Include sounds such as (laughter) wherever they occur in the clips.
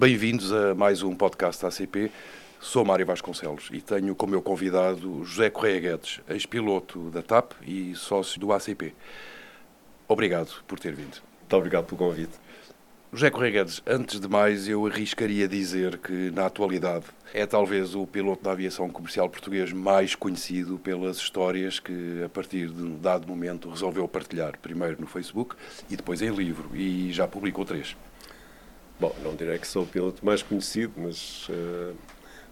Bem-vindos a mais um podcast da ACP. Sou Mário Vasconcelos e tenho como meu convidado José Correia Guedes, ex-piloto da TAP e sócio do ACP. Obrigado por ter vindo. Muito obrigado pelo convite. José Correia Guedes, antes de mais, eu arriscaria dizer que, na atualidade, é talvez o piloto da aviação comercial português mais conhecido pelas histórias que, a partir de um dado momento, resolveu partilhar, primeiro no Facebook e depois em livro, e já publicou três. Bom, não direi que sou o piloto mais conhecido, mas uh,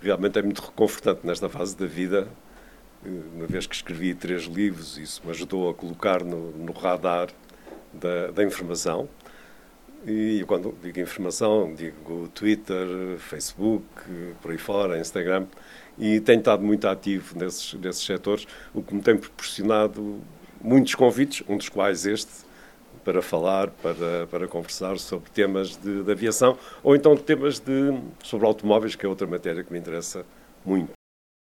realmente é muito reconfortante nesta fase da vida. Uma vez que escrevi três livros, isso me ajudou a colocar no, no radar da, da, informação. E quando digo informação, digo Twitter, Facebook, por aí fora, Instagram. E tenho estado muito ativo nesses, nesses setores, o que me tem proporcionado muitos convites, um dos quais este, para falar, para, para conversar sobre temas de, de aviação ou então temas de, sobre automóveis, que é outra matéria que me interessa muito.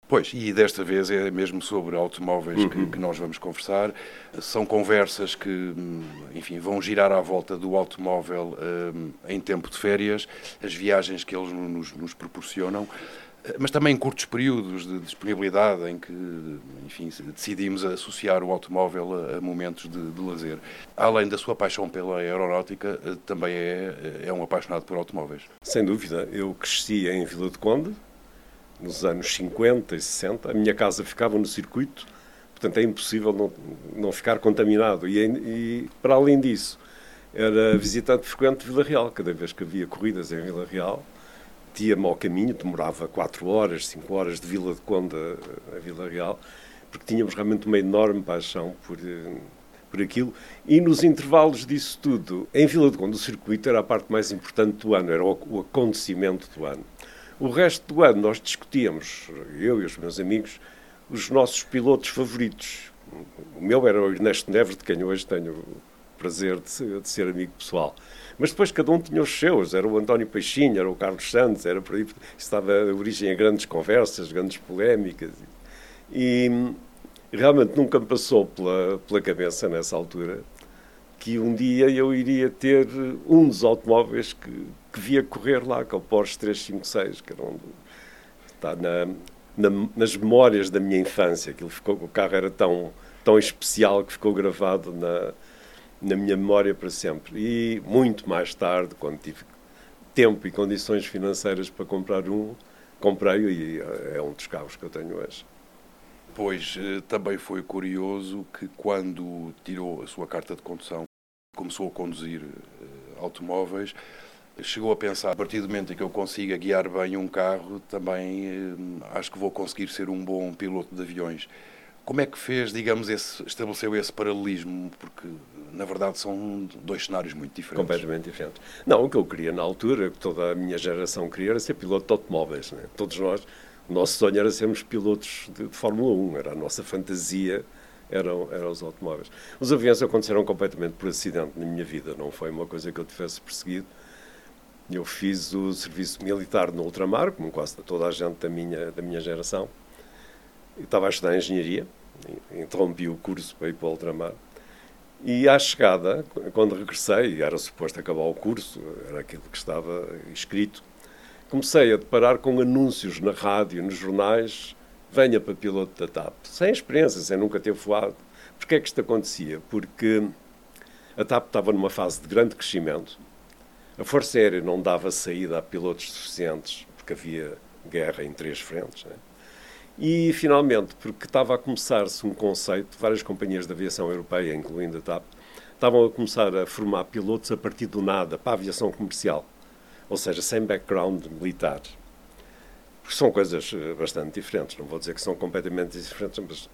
Pois, e desta vez é mesmo sobre automóveis uhum. que, que, nós vamos conversar. São conversas que, enfim, vão girar à volta do automóvel um, em tempo de férias, as viagens que eles nos, nos proporcionam mas também em curtos períodos de disponibilidade em que, enfim, decidimos associar o automóvel a, momentos de, de, lazer. Além da sua paixão pela aeronáutica, eh, também é, é um apaixonado por automóveis. Sem dúvida. Eu cresci em Vila de Conde, nos anos 50 e 60. A minha casa ficava no circuito, portanto é impossível não, não ficar contaminado. E, e, para além disso, era visitante frequente de Vila Real. Cada vez que havia corridas em Vila Real, metia-me ao caminho, demorava 4 horas, 5 horas de Vila de Conde a, Vila Real, porque tínhamos realmente uma enorme paixão por, eh, por aquilo. E nos intervalos disso tudo, em Vila de Conde, o circuito era a parte mais importante do ano, era o, o acontecimento do ano. O resto do ano nós discutíamos, eu e os meus amigos, os nossos pilotos favoritos. O meu era o Ernesto Neves, de quem hoje tenho o prazer de de ser amigo pessoal. Mas depois cada um tinha os seus, era o António Peixinho, era o Carlos Santos, era por aí, estava a origem a grandes conversas, grandes polémicas. E realmente nunca me passou pela, pela cabeça nessa altura que um dia eu iria ter um dos automóveis que, que via correr lá, que é o Porsche 356, que era está na, na, nas memórias da minha infância. Aquilo ficou, o carro era tão, tão especial que ficou gravado na, na minha memória para sempre. E muito mais tarde, quando tive tempo e condições financeiras para comprar um, comprei-o e é um dos carros que eu tenho hoje. Pois eh, também foi curioso que quando tirou a sua carta de condução, começou a conduzir eh, automóveis, chegou a pensar, a partir do momento em que eu consiga guiar bem um carro, também eh, acho que vou conseguir ser um bom piloto de aviões. Como é que fez, digamos, esse, estabeleceu esse paralelismo? Porque, na verdade, são dois cenários muito diferentes. Completamente diferentes. Não, o que eu queria na altura, que toda a minha geração queria, era ser piloto de automóveis. Né? Todos nós, o nosso sonho era sermos pilotos de, de Fórmula 1, era a nossa fantasia, eram, eram os automóveis. Os aviões aconteceram completamente por acidente na minha vida, não foi uma coisa que eu tivesse perseguido. Eu fiz o serviço militar no ultramar, como quase toda a gente da minha, da minha geração estava a estudar engenharia, interrompi o curso para ir para o ultramar. E à chegada, quando regressei, era suposto acabar o curso, era aquilo que estava escrito, comecei a deparar com anúncios na rádio, nos jornais, venha para piloto da TAP. Sem experiência, sem nunca ter voado. Porquê é que isto acontecia? Porque a TAP estava numa fase de grande crescimento, a Força Aérea não dava saída a pilotos suficientes, porque havia guerra em três frentes, né? E, finalmente, porque estava a começar-se um conceito, várias companhias de aviação europeia, incluindo a TAP, estavam a começar a formar pilotos a partir do nada para a aviação comercial, ou seja, sem background militar. Porque são coisas eh, bastante diferentes, não vou dizer que são completamente diferentes, mas,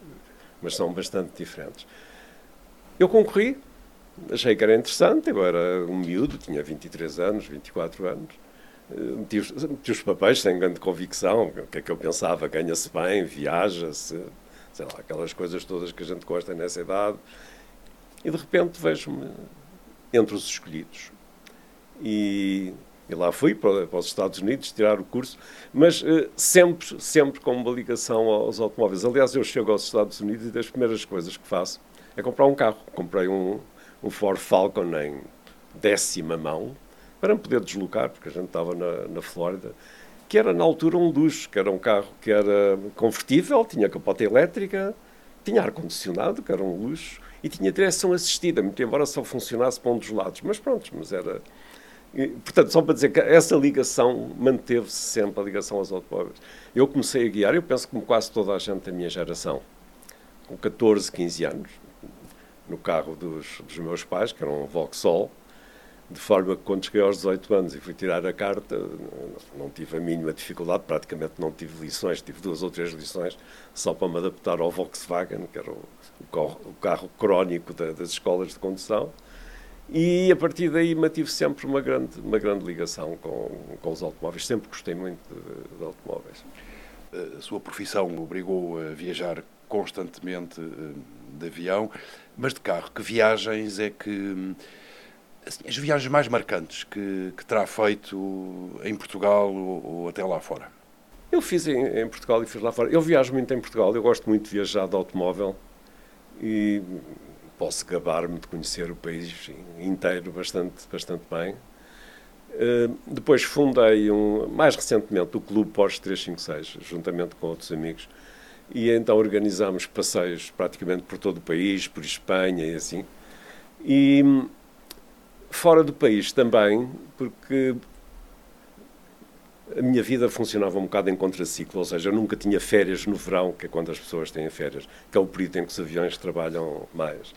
mas são bastante diferentes. Eu concorri, achei que era interessante, eu era um miúdo, tinha 23 anos, 24 anos, meti os, meti os papéis sem grande convicção, o que é que eu pensava, ganha-se bem, viaja-se, sei lá, aquelas coisas todas que a gente gosta nessa idade. E de repente vejo-me entre os escolhidos. E, e lá fui para, para, os Estados Unidos tirar o curso, mas uh, sempre, sempre com uma ligação aos automóveis. Aliás, eu chego aos Estados Unidos e das primeiras coisas que faço é comprar um carro. Comprei um, um Ford Falcon em décima mão, para me poder deslocar, porque a gente estava na, na Flórida, que era na altura um luxo, que era um carro que era convertível, tinha capota elétrica, tinha ar-condicionado, que era um luxo, e tinha direção assistida, muito embora só funcionasse para um dos lados. Mas pronto, mas era... Portanto, só para dizer que essa ligação manteve-se sempre, a ligação aos automóveis. Eu comecei a guiar, eu penso como quase toda a gente da minha geração, com 14, 15 anos, no carro dos, dos meus pais, que era um Vauxhall, de forma que quando cheguei aos 18 anos e fui tirar a carta, não tive a mínima dificuldade, praticamente não tive lições, tive duas ou três lições só para me adaptar ao Volkswagen, que era o, carro, o carro, crónico da, das escolas de condução. E a partir daí mantive sempre uma grande, uma grande ligação com, com os automóveis. Sempre gostei muito de, de automóveis. A sua profissão obrigou a viajar constantemente eh, de avião, mas de carro. Que viagens é que assim, as viagens mais marcantes que, que terá feito em Portugal ou, ou até lá fora? Eu fiz em, em, Portugal e fiz lá fora. Eu viajo muito em Portugal, eu gosto muito de viajar de automóvel e posso gabar-me de conhecer o país inteiro bastante, bastante bem. Uh, depois fundei, um, mais recentemente, o Clube Porsche 356, juntamente com outros amigos, e então organizámos passeios praticamente por todo o país, por Espanha e assim. E fora do país também, porque a minha vida funcionava um bocado em contraciclo, ou seja, eu nunca tinha férias no verão, que é quando as pessoas têm férias, que é o período em que os aviões trabalham mais.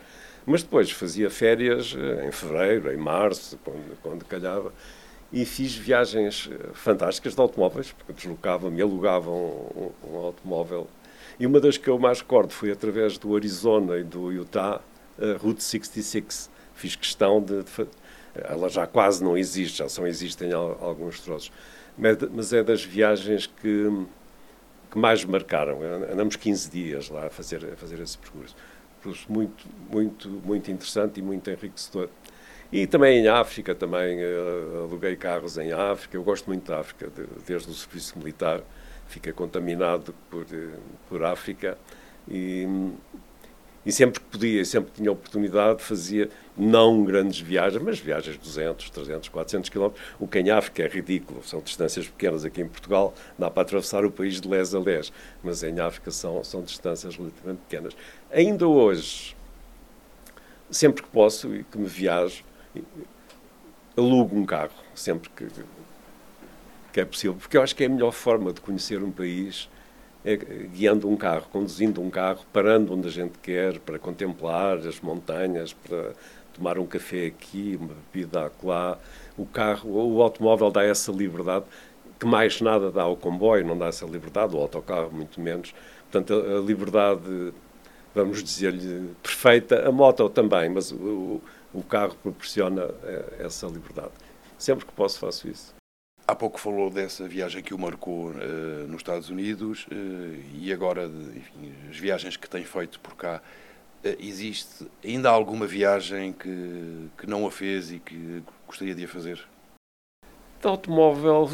Mas depois fazia férias eh, em fevereiro, em março, quando, quando calhava, e fiz viagens eh, fantásticas de automóveis, porque deslocava-me alugava um, um, automóvel. E uma das que eu mais recordo foi através do Arizona e do Utah, a Route 66. Fiz questão de, de ela já quase não existe, já só existem alguns troços. Mas é das viagens que, que mais marcaram. Andamos 15 dias lá a fazer, a fazer esse percurso. Percurso muito, muito, muito interessante e muito enriquecedor. E também em África, também uh, aluguei carros em África. Eu gosto muito da África, de, desde o serviço militar. Fiquei contaminado por, eh, por África. E, e sempre que podia, sempre que tinha oportunidade, fazia não grandes viagens, mas viagens de 200, 300, 400 quilómetros. O que em África é ridículo, são distâncias pequenas. Aqui em Portugal dá para atravessar o país de les a les, mas em África são, são distâncias relativamente pequenas. Ainda hoje, sempre que posso e que me viajo, alugo um carro, sempre que, que é possível, porque eu acho que é a melhor forma de conhecer um país é, guiando um carro, conduzindo um carro, parando onde a gente quer, para contemplar as montanhas, para tomar um café aqui, uma bebida lá. O carro, o automóvel dá essa liberdade que mais nada dá ao comboio, não dá essa liberdade, o autocarro muito menos. Portanto, a, a liberdade, vamos dizer-lhe, perfeita, a moto também, mas o, o carro proporciona é, essa liberdade. Sempre que posso faço isso. Há pouco falou dessa viagem que o marcou uh, nos Estados Unidos uh, e agora, enfim, as viagens que tem feito por cá. Uh, existe ainda alguma viagem que, que não a fez e que gostaria de a fazer? De automóvel,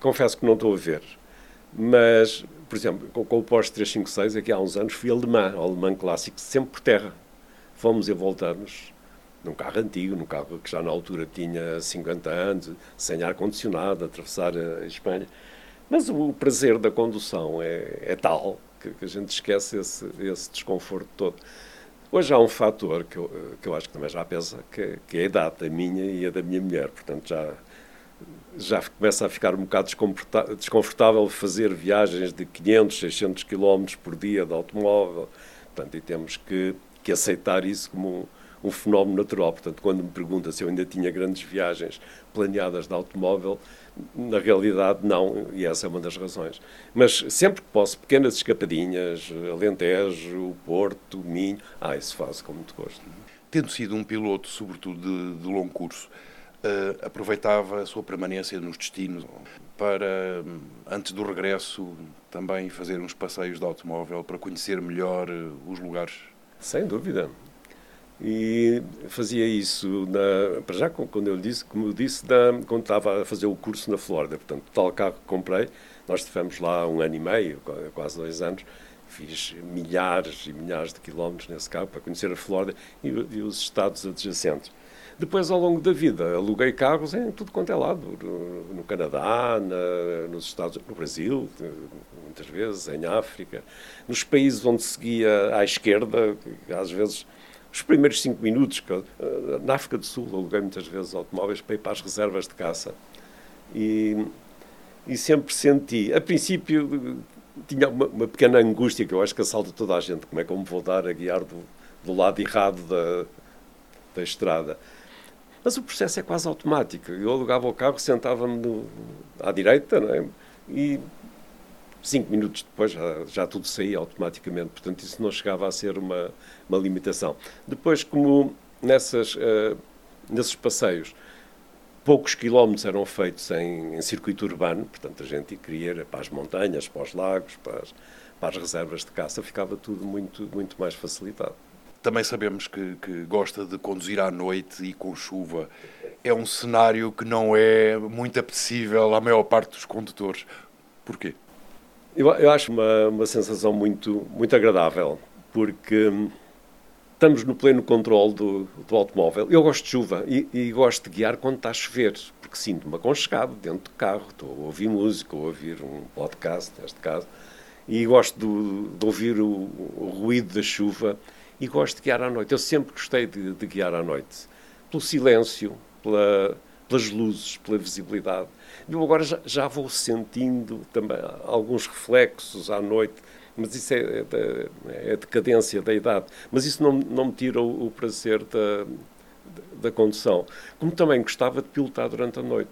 confesso que não estou a ver. Mas, por exemplo, com, com o Porsche 356, aqui há uns anos, fui alemã, alemã clássico, sempre por terra. Fomos e voltamos num carro antigo, num carro que já na altura tinha 50 anos, sem ar-condicionado, atravessar a Espanha. Mas o prazer da condução é, é tal que, que, a gente esquece esse, esse, desconforto todo. Hoje há um fator que eu, que eu acho que também já pesa, que, que é a idade, a minha e a da minha mulher. Portanto, já, já começa a ficar um bocado desconfortável fazer viagens de 500, 600 km por dia de automóvel. Portanto, e temos que, que aceitar isso como um fenómeno natural. Portanto, quando me pergunta se eu ainda tinha grandes viagens planeadas de automóvel, na realidade não, e essa é uma das razões. Mas sempre que posso, pequenas escapadinhas, Alentejo, Porto, Minho, ah, isso faço com muito gosto. Tendo sido um piloto, sobretudo de, de longo curso, uh, aproveitava a sua permanência nos destinos para, antes do regresso, também fazer uns passeios de automóvel para conhecer melhor uh, os lugares? Sem dúvida. E fazia isso, na, para já, quando eu disse, como eu disse, da, quando estava a fazer o curso na Flórida. Portanto, tal carro que comprei, nós estivemos lá um ano e meio, quase dois anos, fiz milhares e milhares de quilómetros nesse carro para conhecer a Flórida e, e os estados adjacentes. Depois, ao longo da vida, aluguei carros em tudo quanto é lado. No, no Canadá, na, nos Estados no Brasil, muitas vezes, em África. Nos países onde seguia à esquerda, às vezes, os primeiros cinco minutos, na África do Sul, aluguei muitas vezes automóveis para ir para as reservas de caça. E, e sempre senti, a princípio, tinha uma, uma, pequena angústia que eu acho que assalta toda a gente. Como é que eu me vou dar a guiar do, do lado errado da, da estrada? Mas o processo é quase automático. Eu alugava o carro, sentava-me à direita é? e cinco minutos depois já, já, tudo saía automaticamente. Portanto, isso não chegava a ser uma, uma limitação. Depois, como nessas, uh, nesses passeios poucos quilómetros eram feitos em, em, circuito urbano, portanto a gente queria para as montanhas, para os lagos, para as, para as reservas de caça, ficava tudo muito, muito mais facilitado. Também sabemos que, que, gosta de conduzir à noite e com chuva. É um cenário que não é muito apetecível à maior parte dos condutores. Porquê? Eu, eu acho uma, uma sensação muito, muito agradável, porque estamos no pleno controle do, do automóvel. Eu gosto de chuva e, e, gosto de guiar quando está a chover, porque sinto-me aconchegado dentro do carro, estou a ouvir música, a ouvir um podcast, neste caso, e gosto de, de ouvir o, o, ruído da chuva e gosto de guiar à noite. Eu sempre gostei de, de guiar à noite, pelo silêncio, pela, pelas luzes, pela visibilidade. Eu agora já, já vou sentindo também alguns reflexos à noite mas isso é, é, é, a decadência da idade. Mas isso não, não me tira o, o prazer da, da condução. Como também gostava de pilotar durante a noite.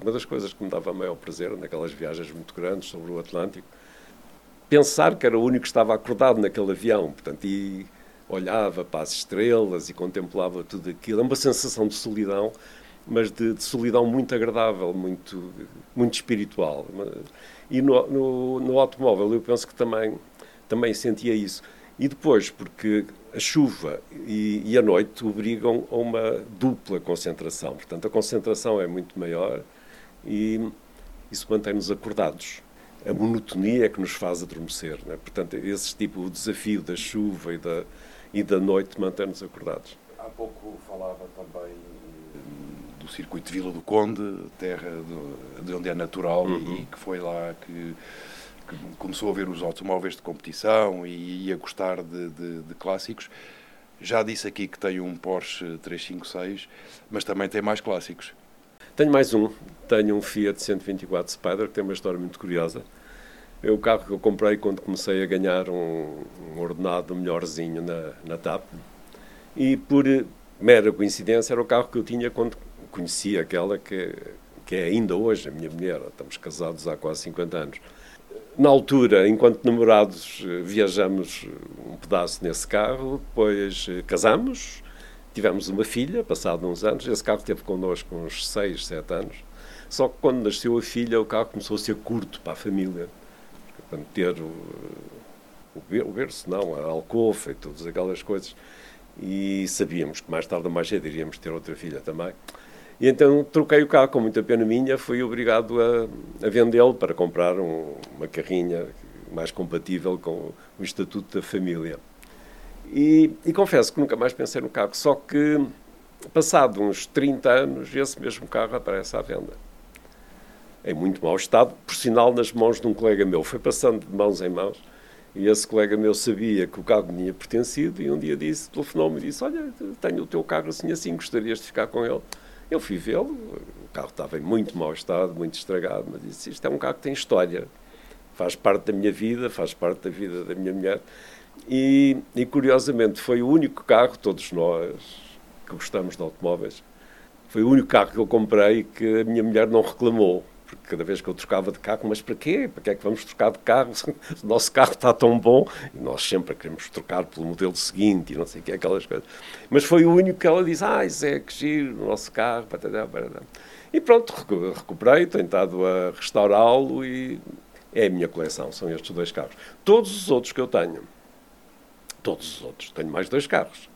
Uma das coisas que me dava maior prazer naquelas viagens muito grandes sobre o Atlântico, pensar que era o único que estava acordado naquele avião, portanto, e olhava para as estrelas e contemplava tudo aquilo. É uma sensação de solidão, mas de, de solidão muito agradável, muito, muito espiritual. E no, no, no, automóvel eu penso que também, também sentia isso. E depois, porque a chuva e, e a noite obrigam a uma dupla concentração. Portanto, a concentração é muito maior e isso mantém-nos acordados. A monotonia é que nos faz adormecer. Né? Portanto, esse tipo, o desafio da chuva e da, e da noite mantém-nos acordados. Há pouco falava também do circuito de Vila do Conde, terra de onde é natural uhum. e que foi lá que, que, começou a ver os automóveis de competição e, e a gostar de, de, de, clássicos. Já disse aqui que tem um Porsche 356, mas também tem mais clássicos. Tenho mais um. Tenho um Fiat 124 Spider, que tem uma história muito curiosa. É o carro que eu comprei quando comecei a ganhar um, um ordenado melhorzinho na, na TAP. E por mera coincidência era o carro que eu tinha quando conheci aquela que, que é ainda hoje a minha mulher. Estamos casados há quase 50 anos. Na altura, enquanto namorados, viajamos um pedaço nesse carro, depois eh, casamos, tivemos uma filha, passado uns anos. Esse carro esteve connosco uns 6, 7 anos. Só que quando nasceu a filha, o carro começou a ser curto para a família. Para ter o, o berço, não, a alcova e todas aquelas coisas. E sabíamos que mais tarde ou mais cedo iríamos ter outra filha também. E então troquei o carro com muita pena minha, fui obrigado a, a vendê-lo para comprar um, uma carrinha mais compatível com o estatuto da família. E, e, confesso que nunca mais pensei no carro, só que passado uns 30 anos esse mesmo carro aparece à venda. Em muito mau estado, por sinal nas mãos de um colega meu. Foi passando de mãos em mãos e esse colega meu sabia que o carro me tinha pertencido e um dia disse, telefonou-me e disse, olha, tenho o teu carro assim assim, gostarias de ficar com ele? Eu fui vê-lo, o carro estava em muito mau estado, muito estragado, mas disse: Isto é um carro que tem história, faz parte da minha vida, faz parte da vida da minha mulher. E, e curiosamente, foi o único carro, todos nós que gostamos de automóveis, foi o único carro que eu comprei que a minha mulher não reclamou porque cada vez que eu trocava de carro, mas para quê? Para que é que vamos trocar de carro? (laughs) o nosso carro está tão bom e nós sempre queremos trocar pelo modelo seguinte e não sei o que, aquelas coisas. Mas foi o único que ela disse: Ah, Zé, que giro, o nosso carro. E pronto, recuperei, tenho estado a restaurá-lo e é a minha coleção, são estes dois carros. Todos os outros que eu tenho, todos os outros, tenho mais dois carros.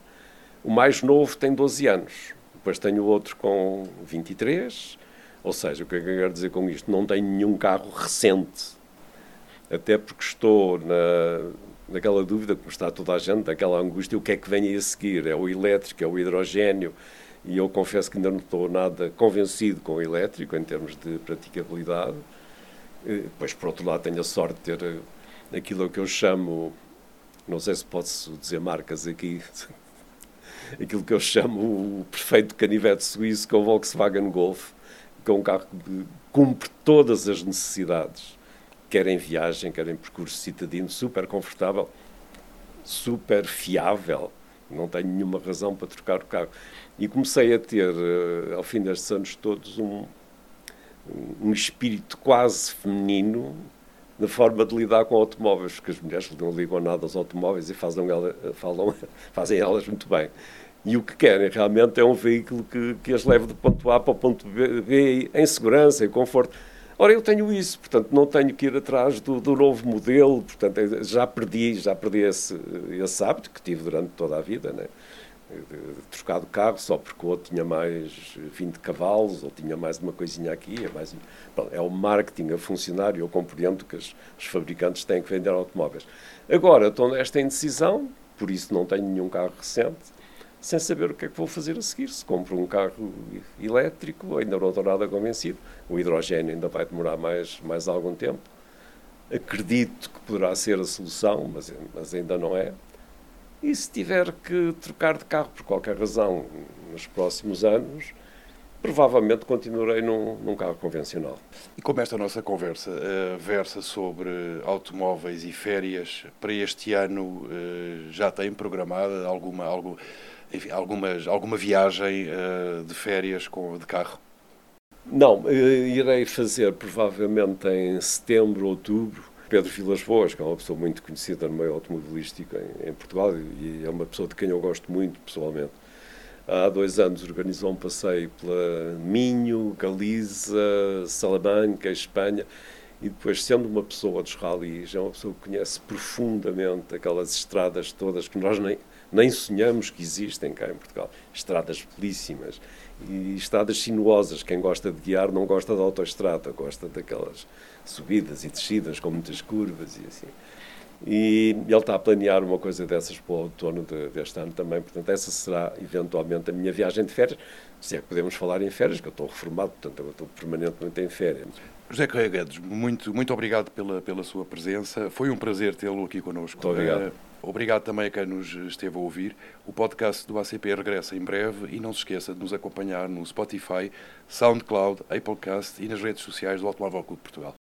O mais novo tem 12 anos, depois tenho outro com 23 ou seja, o que é que eu quero dizer com isto? Não tenho nenhum carro recente. Até porque estou na, naquela dúvida, como está toda a gente, naquela angústia, o que é que vem a seguir? É o elétrico, é o hidrogênio, e eu confesso que ainda não estou nada convencido com o elétrico em termos de praticabilidade. Pois, por outro lado, tenho a sorte de ter eh, aquilo que eu chamo, não sei se posso dizer marcas aqui, (laughs) aquilo que eu chamo o perfeito canivete suíço com o Volkswagen Golf, é um carro que cumpre todas as necessidades, quer em viagem, quer em percurso citadino, super confortável, super fiável. Não tenho nenhuma razão para trocar o carro. E comecei a ter, eh, ao fim destes anos todos, um, um espírito quase feminino na forma de lidar com automóveis, porque as mulheres não ligam nada aos automóveis e fazem, falam, (laughs) fazem elas muito bem. E o que querem realmente é um veículo que, que as leve do ponto A para o ponto B em segurança e conforto. Ora, eu tenho isso, portanto, não tenho que ir atrás do, do novo modelo, portanto, já perdi, já perdi esse, esse hábito que tive durante toda a vida, né? trocar de carro só porque o outro tinha mais 20 cavalos ou tinha mais uma coisinha aqui. É, mais, é o marketing a funcionar e eu compreendo que os, os fabricantes têm que vender automóveis. Agora, estou nesta indecisão, por isso não tenho nenhum carro recente, sem saber o que é que vou fazer a seguir. Se compro um carro elétrico, ainda não estou nada convencido. O hidrogênio ainda vai demorar mais, mais algum tempo. Acredito que poderá ser a solução, mas, mas ainda não é. E se tiver que trocar de carro por qualquer razão nos próximos anos, provavelmente continuarei num, num, carro convencional. E como esta nossa conversa uh, versa sobre automóveis e férias, para este ano uh, já tem programada alguma, algo, enfim, algumas, alguma viagem uh, de férias com, de carro? Não, irei fazer provavelmente em setembro, outubro, Pedro Vilas Boas, que é uma pessoa muito conhecida no meio automobilístico em, em, Portugal e é uma pessoa de quem eu gosto muito pessoalmente. Há dois anos organizou um passeio pela Minho, Galiza, Salamanca, Espanha e depois, sendo uma pessoa dos ralis, é uma pessoa que conhece profundamente aquelas estradas todas que nós nem, nem sonhamos que existem cá em Portugal. Estradas belíssimas e estradas sinuosas. Quem gosta de guiar não gosta de autoestrada, gosta daquelas subidas e descidas com muitas curvas e assim. E ele está a planear uma coisa dessas para o outono de, deste ano também. Portanto, essa será eventualmente a minha viagem de férias. Se é que podemos falar em férias, que eu estou reformado, portanto, eu estou permanentemente em férias. José Correia Guedes, muito, muito obrigado pela, pela sua presença. Foi um prazer tê-lo aqui connosco. Muito obrigado. Obrigado também a quem nos esteve a ouvir. O podcast do ACP regressa em breve e não se esqueça de nos acompanhar no Spotify, SoundCloud, Applecast e nas redes sociais do Automóvel Clube Portugal.